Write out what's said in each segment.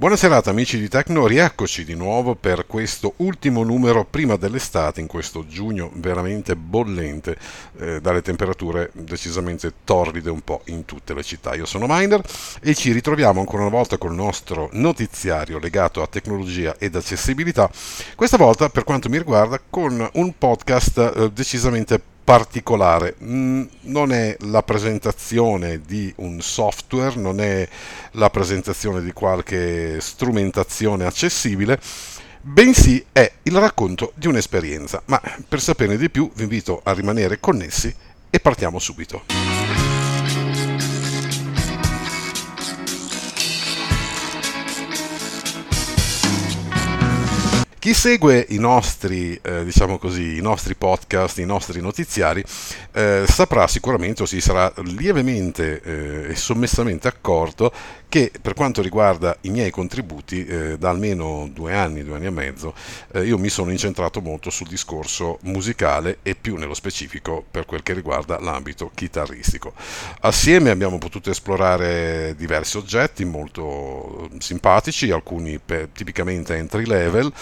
Buona serata amici di Tecno, rieccoci di nuovo per questo ultimo numero prima dell'estate, in questo giugno veramente bollente, eh, dalle temperature decisamente torride un po' in tutte le città. Io sono Miner e ci ritroviamo ancora una volta con il nostro notiziario legato a tecnologia ed accessibilità, questa volta per quanto mi riguarda con un podcast eh, decisamente particolare. Mm, non è la presentazione di un software, non è la presentazione di qualche strumentazione accessibile, bensì è il racconto di un'esperienza. Ma per saperne di più vi invito a rimanere connessi e partiamo subito. Chi segue i nostri, eh, diciamo così, i nostri podcast, i nostri notiziari, eh, saprà sicuramente o si sarà lievemente eh, e sommessamente accorto che per quanto riguarda i miei contributi, eh, da almeno due anni, due anni e mezzo, eh, io mi sono incentrato molto sul discorso musicale e più nello specifico per quel che riguarda l'ambito chitarristico. Assieme abbiamo potuto esplorare diversi oggetti molto simpatici, alcuni tipicamente entry level,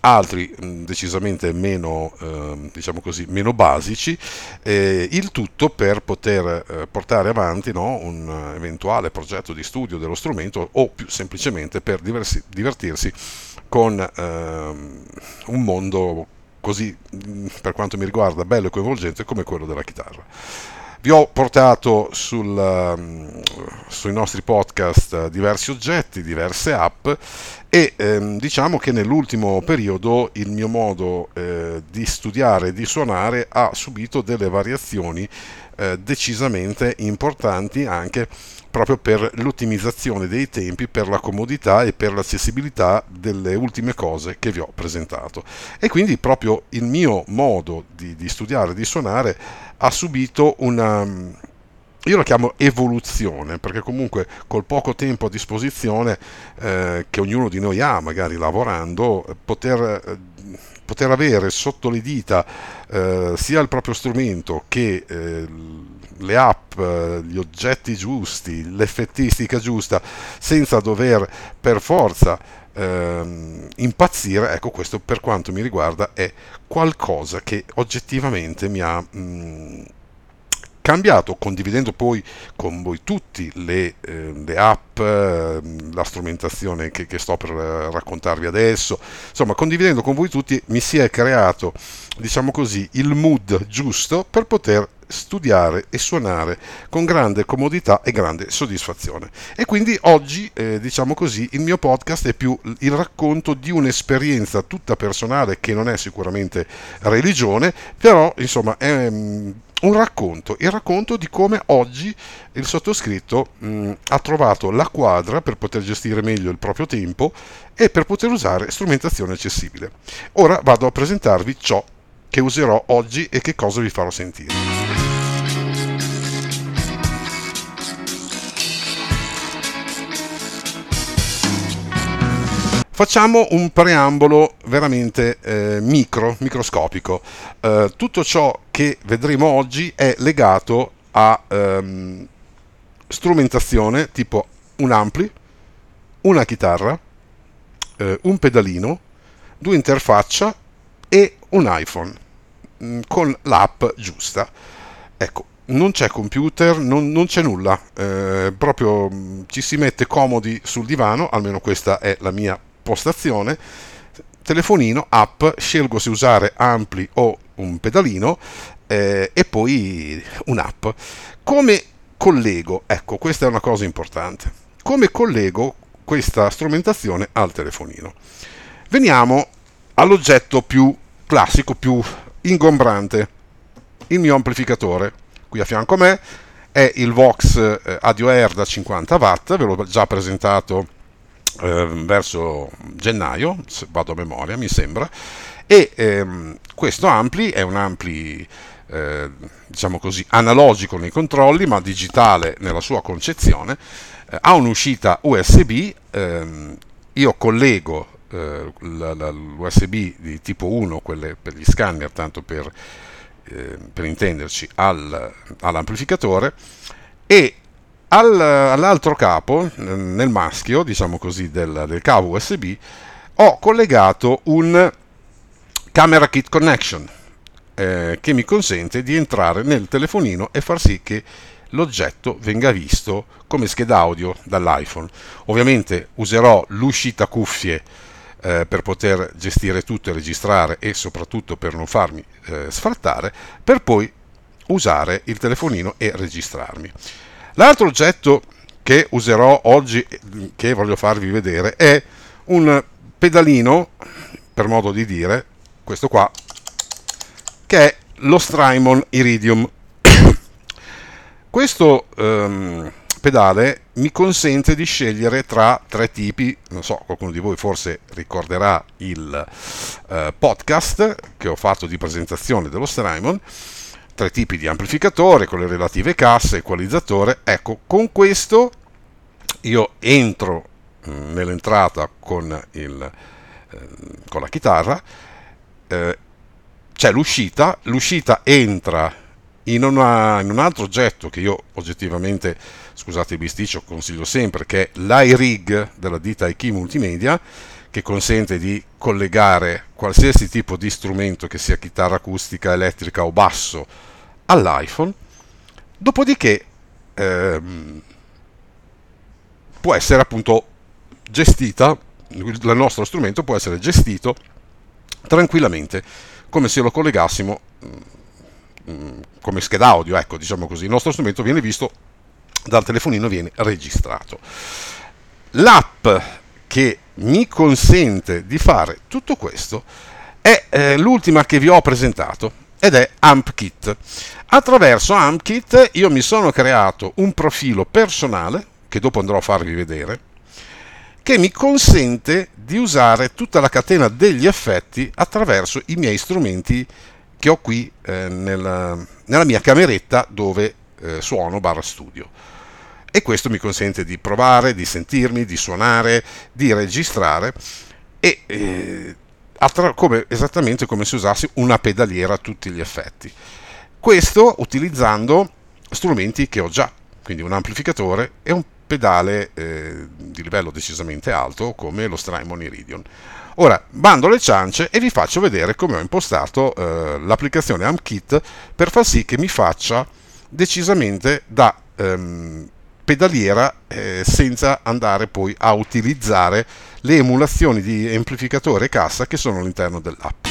altri mh, decisamente meno, eh, diciamo così, meno basici, il tutto per poter eh, portare avanti no, un eventuale progetto di studio dello strumento o più semplicemente per diversi, divertirsi con ehm, un mondo così, per quanto mi riguarda, bello e coinvolgente come quello della chitarra. Vi ho portato sul, um, sui nostri podcast diversi oggetti, diverse app e ehm, diciamo che nell'ultimo periodo il mio modo eh, di studiare e di suonare ha subito delle variazioni eh, decisamente importanti anche proprio per l'ottimizzazione dei tempi, per la comodità e per l'accessibilità delle ultime cose che vi ho presentato. E quindi proprio il mio modo di, di studiare, di suonare, ha subito una, io la chiamo evoluzione perché comunque col poco tempo a disposizione eh, che ognuno di noi ha, magari lavorando, poter, eh, poter avere sotto le dita eh, sia il proprio strumento che eh, le app, eh, gli oggetti giusti, l'effettistica giusta, senza dover per forza ehm, impazzire, ecco questo per quanto mi riguarda è qualcosa che oggettivamente mi ha... Mh, mm, cambiato, condividendo poi con voi tutti le, eh, le app, eh, la strumentazione che, che, sto per raccontarvi adesso, insomma condividendo con voi tutti mi si è creato, diciamo così, il mood giusto per poter studiare e suonare con grande comodità e grande soddisfazione. E quindi oggi, eh, diciamo così, il mio podcast è più il racconto di un'esperienza tutta personale che non è sicuramente religione, però insomma è mm, un racconto, il racconto di come oggi il sottoscritto mh, ha trovato la quadra per poter gestire meglio il proprio tempo e per poter usare strumentazione accessibile. Ora vado a presentarvi ciò che userò oggi e che cosa vi farò sentire. Facciamo un preambolo veramente eh, micro, microscopico. Eh, tutto ciò che vedremo oggi è legato a ehm, strumentazione tipo un ampli, una chitarra, eh, un pedalino, due interfaccia e un iPhone mm, con l'app giusta. Ecco, non c'è computer, non, non c'è nulla, eh, proprio mm, ci si mette comodi sul divano, almeno questa è la mia postazione, telefonino, app, scelgo se usare ampli o un pedalino eh, e poi un'app. Come collego, ecco, questa è una cosa importante, come collego questa strumentazione al telefonino. Veniamo all'oggetto più classico, più ingombrante, il mio amplificatore. Qui a fianco a me è il Vox eh, Audio Air da 50 watt, ve l'ho già presentato eh, verso gennaio, vado a memoria mi sembra, e ehm, questo ampli è un ampli eh, diciamo così analogico nei controlli ma digitale nella sua concezione, eh, ha un'uscita USB, ehm, io collego eh, l'USB di tipo 1, quelle per gli scanner, tanto per, eh, per intenderci, al, all'amplificatore e Al, all'altro capo, nel maschio, diciamo così, del, del cavo USB, ho collegato un Camera Kit Connection eh, che mi consente di entrare nel telefonino e far sì che l'oggetto venga visto come scheda audio dall'iPhone. Ovviamente userò l'uscita cuffie eh, per poter gestire tutto e registrare e soprattutto per non farmi eh, sfrattare, per poi usare il telefonino e registrarmi. L'altro oggetto che userò oggi, che voglio farvi vedere, è un pedalino, per modo di dire, questo qua, che è lo Strymon Iridium. questo um, pedale mi consente di scegliere tra tre tipi, non so, qualcuno di voi forse ricorderà il uh, podcast che ho fatto di presentazione dello Strymon, tre tipi di amplificatore con le relative casse, equalizzatore. Ecco, con questo io entro mm, nell'entrata con, il, eh, con la chitarra, eh, c'è l'uscita, l'uscita entra in, una, in, un altro oggetto che io oggettivamente, scusate il bisticcio, consiglio sempre, che è l'iRig della ditta IK Multimedia, che consente di collegare qualsiasi tipo di strumento, che sia chitarra acustica, elettrica o basso, all'iPhone. Dopodiché ehm, può essere appunto gestita, il nostro strumento può essere gestito tranquillamente come se lo collegassimo mm, come scheda audio, ecco, diciamo così. Il nostro strumento viene visto dal telefonino, viene registrato. L'app che mi consente di fare tutto questo è eh, l'ultima che vi ho presentato ed è AmpKit. Attraverso AmpKit io mi sono creato un profilo personale che dopo andrò a farvi vedere che mi consente di usare tutta la catena degli effetti attraverso i miei strumenti che ho qui eh, nella, nella, mia cameretta dove eh, suono barra studio. E questo mi consente di provare, di sentirmi, di suonare, di registrare e eh, attra- come, esattamente come se usassi una pedaliera a tutti gli effetti. Questo utilizzando strumenti che ho già, quindi un amplificatore e un pedale eh, di livello decisamente alto come lo Strymon Iridion. Ora bando le ciance e vi faccio vedere come ho impostato eh, l'applicazione AmpKit per far sì che mi faccia decisamente da ehm, pedaliera eh, senza andare poi a utilizzare le emulazioni di amplificatore e cassa che sono all'interno dell'app.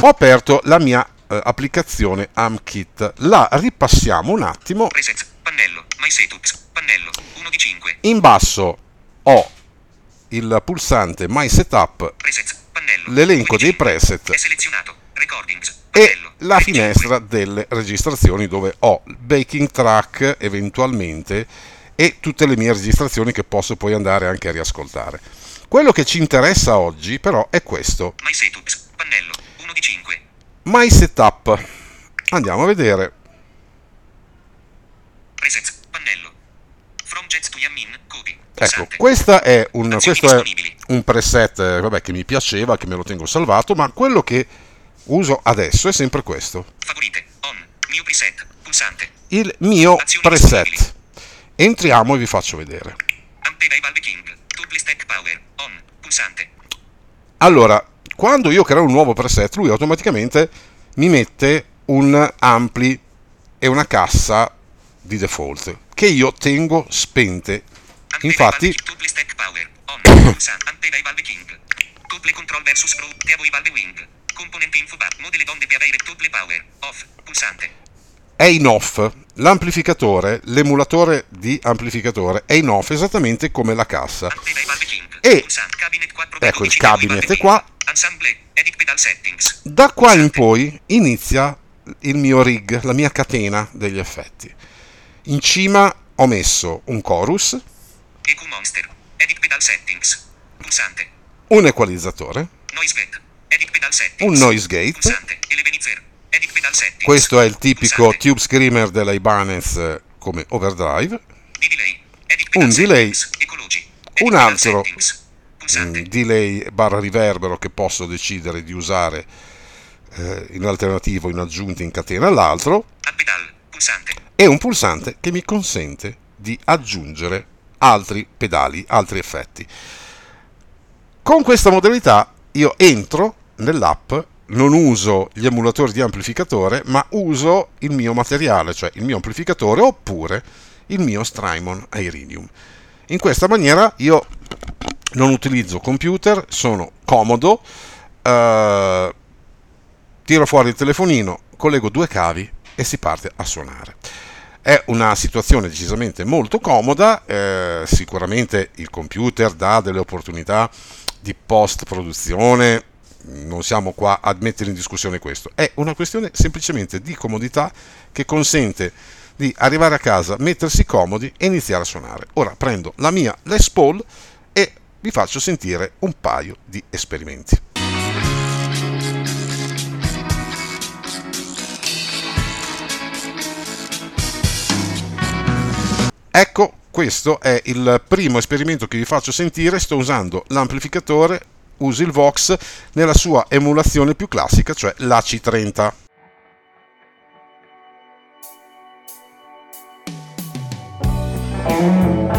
ho aperto la mia eh, applicazione AmKit. La ripassiamo un attimo. Presets, pannello, My Setups, pannello, 1 di 5. In basso ho il pulsante My Setup, Presets, pannello, l'elenco 1 di dei 5. preset e la 3 di 5. finestra delle registrazioni dove ho il backing track eventualmente e tutte le mie registrazioni che posso poi andare anche a riascoltare. Quello che ci interessa oggi però è questo. My Setups, pannello, 1 di 5. My Setup. Andiamo a vedere. Presets, pannello. From Jets to Yamin, Cody. Ecco, questo è un, questo è. Un preset eh, vabbè, che mi piaceva, che me lo tengo salvato, ma quello che uso adesso è sempre questo, Favorite, on, new preset, pulsante. il mio Azioni preset. Entriamo e vi faccio vedere. Power, on. Allora, quando io creo un nuovo preset, lui automaticamente mi mette un ampli e una cassa di default che io tengo spente. Infatti, e Valve on, King. Couple Control versus Pro, Teavo e Valve Wing. Componente info bar, modele donde per avere Turbo Power, off, pulsante. è in off. L'amplificatore, l'emulatore di amplificatore è in off esattamente come la cassa. E Valve King. E- pulsante. Cabinet 4 ecco, il 12 Teavo cabinet è qua. Da qua in poi inizia il mio rig, la mia catena degli effetti. In cima ho messo un chorus, EQ Monster. Edit pedal settings. Pulsante. un equalizzatore, Noise gate. Edit pedal settings. un noise gate. Pulsante. Elevenizer. Edit pedal settings. Questo è il tipico Pulsante. tube screamer della Ibanez eh, come overdrive. Di delay. Edit Un pedal delay. settings. Ecologi. Un pedal altro. mm, delay barra riverbero che posso decidere di usare eh, in alternativo, in aggiunta, in catena all'altro pedal. Pulsante. e un pulsante che mi consente di aggiungere altri pedali, altri effetti. Con questa modalità io entro nell'app, non uso gli emulatori di amplificatore, ma uso il mio materiale, cioè il mio amplificatore oppure il mio Strymon Iridium. In questa maniera io non utilizzo computer, sono comodo, eh, tiro fuori il telefonino, collego due cavi e si parte a suonare. È una situazione decisamente molto comoda, eh, sicuramente il computer dà delle opportunità di post produzione, non siamo qua a mettere in discussione questo, è una questione semplicemente di comodità che consente di arrivare a casa, mettersi comodi e iniziare a suonare. Ora prendo la mia Les Paul e vi faccio sentire un paio di esperimenti. Ecco, questo è il primo esperimento che vi faccio sentire. Sto usando l'amplificatore, uso il Vox nella sua emulazione più classica, cioè l'AC30.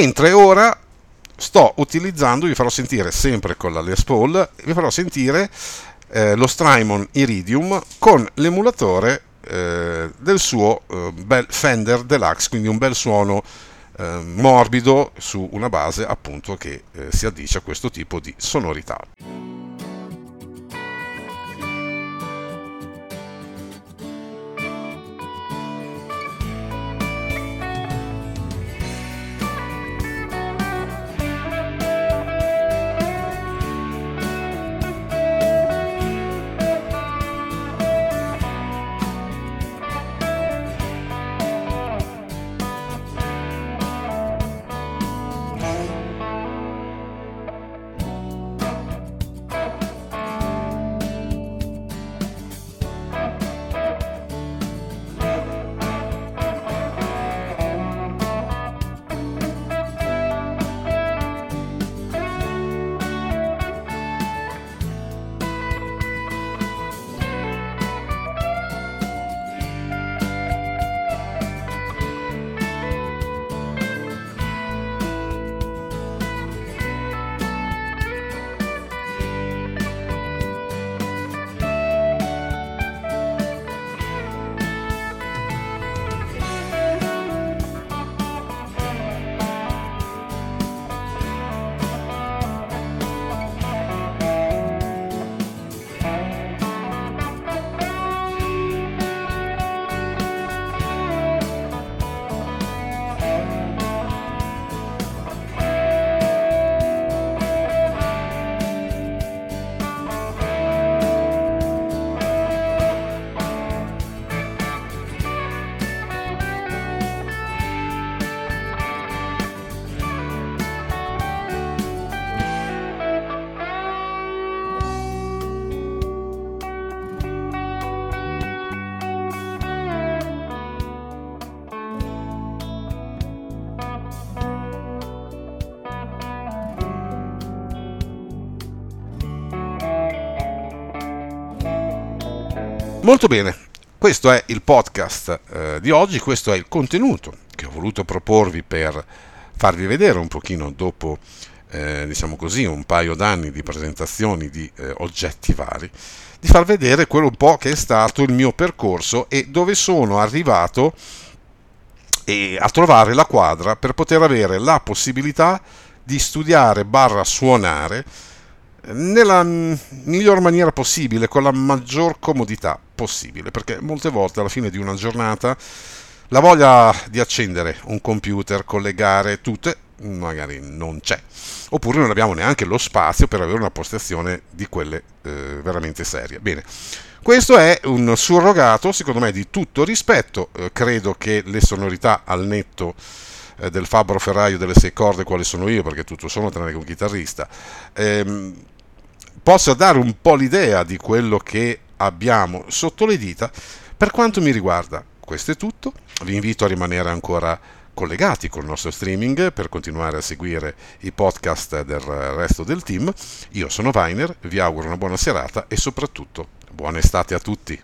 Mentre ora sto utilizzando, vi farò sentire sempre con la Les Paul, vi farò sentire eh, lo Strymon Iridium con l'emulatore eh, del suo eh, bel Fender Deluxe, quindi un bel suono eh, morbido su una base appunto che eh, si addice a questo tipo di sonorità. Molto bene, questo è il podcast eh, di oggi, questo è il contenuto che ho voluto proporvi per farvi vedere un pochino dopo, eh, diciamo così, un paio d'anni di presentazioni di eh, oggetti vari, di far vedere quello un po' che è stato il mio percorso e dove sono arrivato a trovare la quadra per poter avere la possibilità di studiare barra suonare nella miglior maniera possibile, con la maggior comodità possibile, perché molte volte alla fine di una giornata la voglia di accendere un computer, collegare tutte, magari non c'è, oppure non abbiamo neanche lo spazio per avere una postazione di quelle eh, veramente serie. Bene, questo è un surrogato, secondo me, di tutto rispetto, eh, credo che le sonorità al netto eh, del fabbro ferraio delle sei corde quale sono io perché tutto sono tranne che un chitarrista ehm, possa dare un po' l'idea di quello che abbiamo sotto le dita per quanto mi riguarda questo è tutto. Vi invito a rimanere ancora collegati col nostro streaming per continuare a seguire i podcast del resto del team. Io sono Weiner vi auguro una buona serata e soprattutto buona estate a tutti